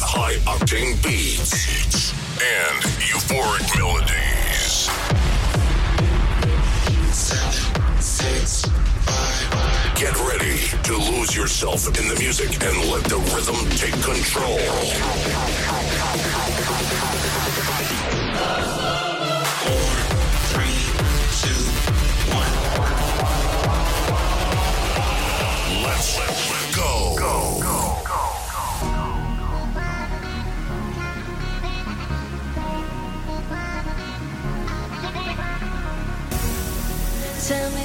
with high octane beats and euphoric melodies. Get ready to lose yourself in the music and let the rhythm take control. tell me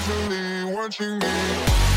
secretly watching me.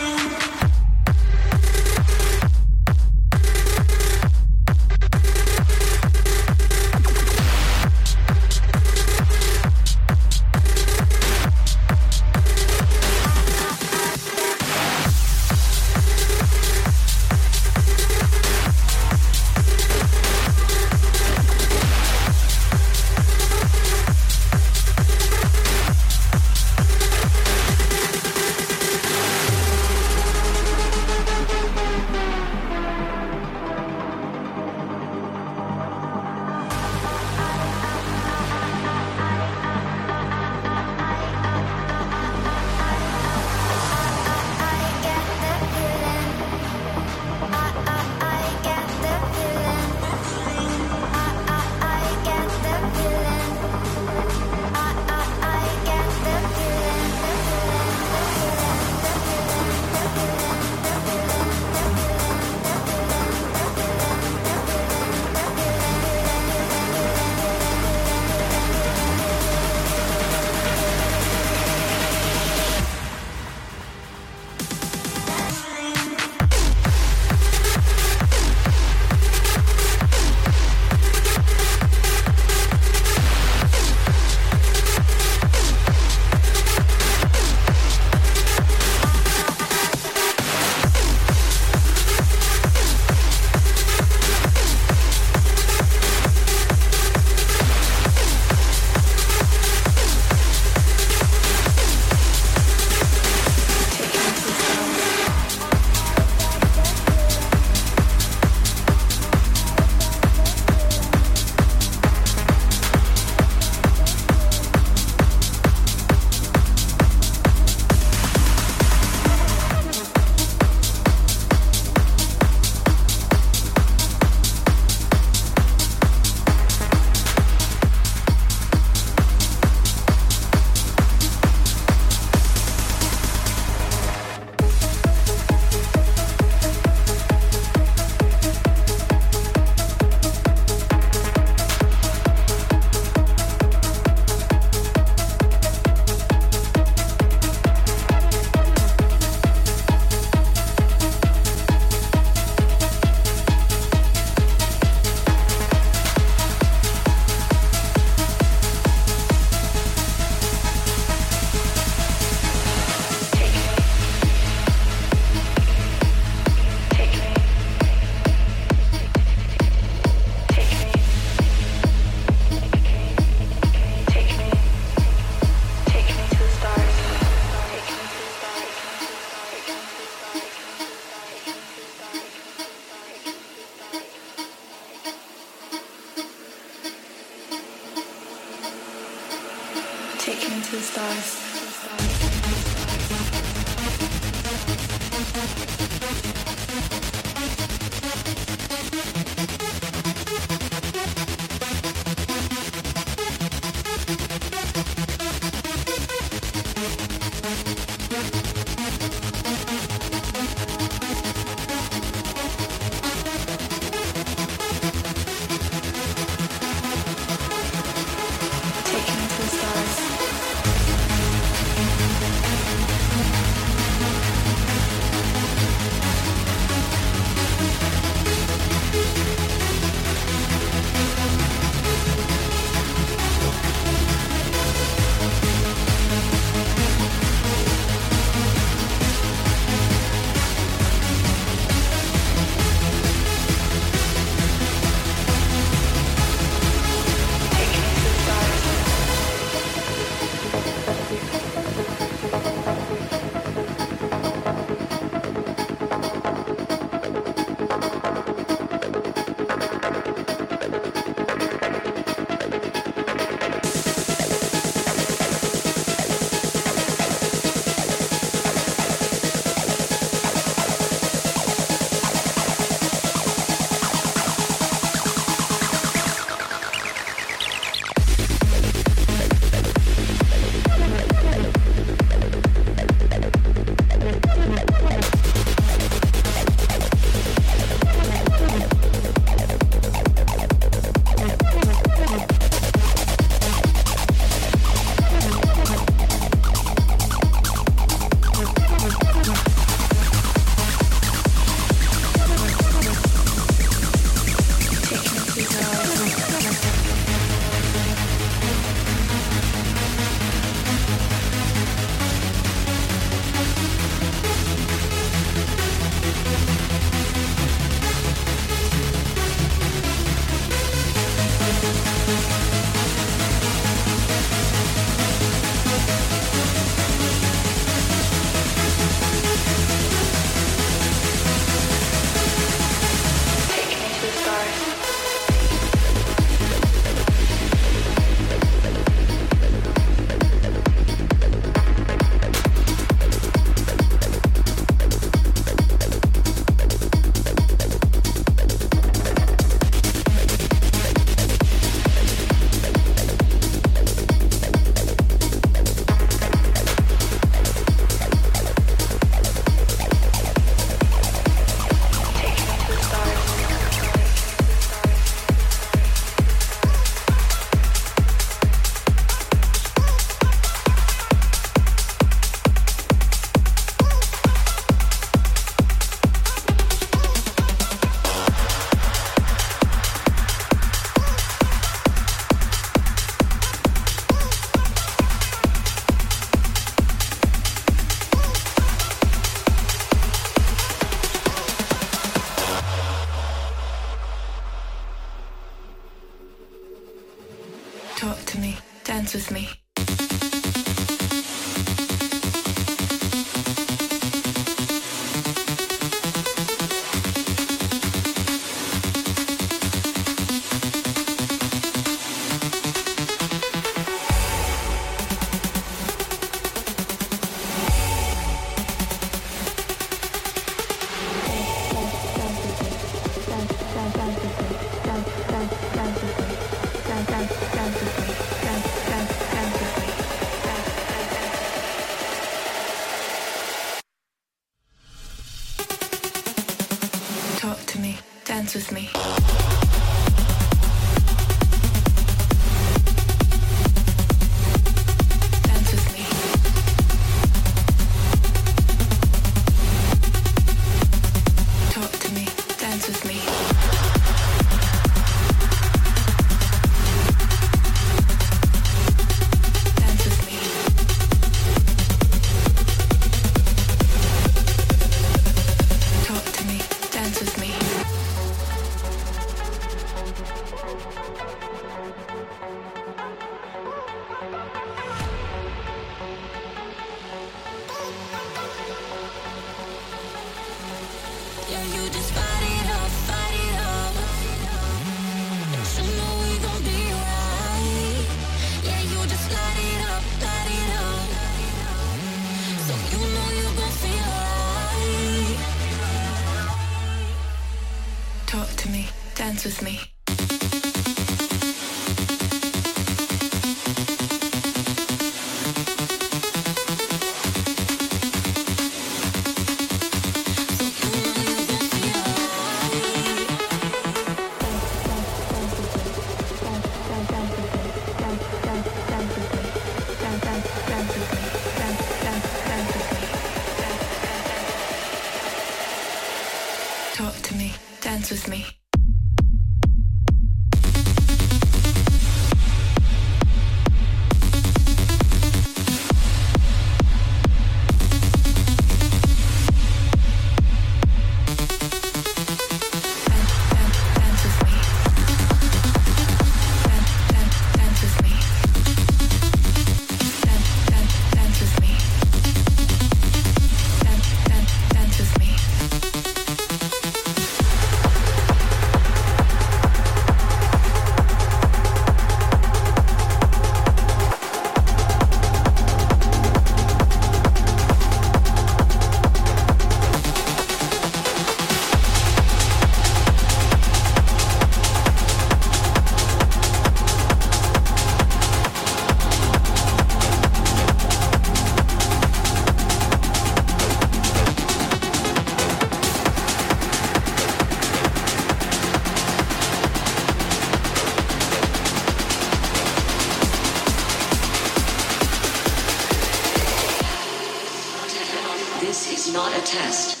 This is not a test.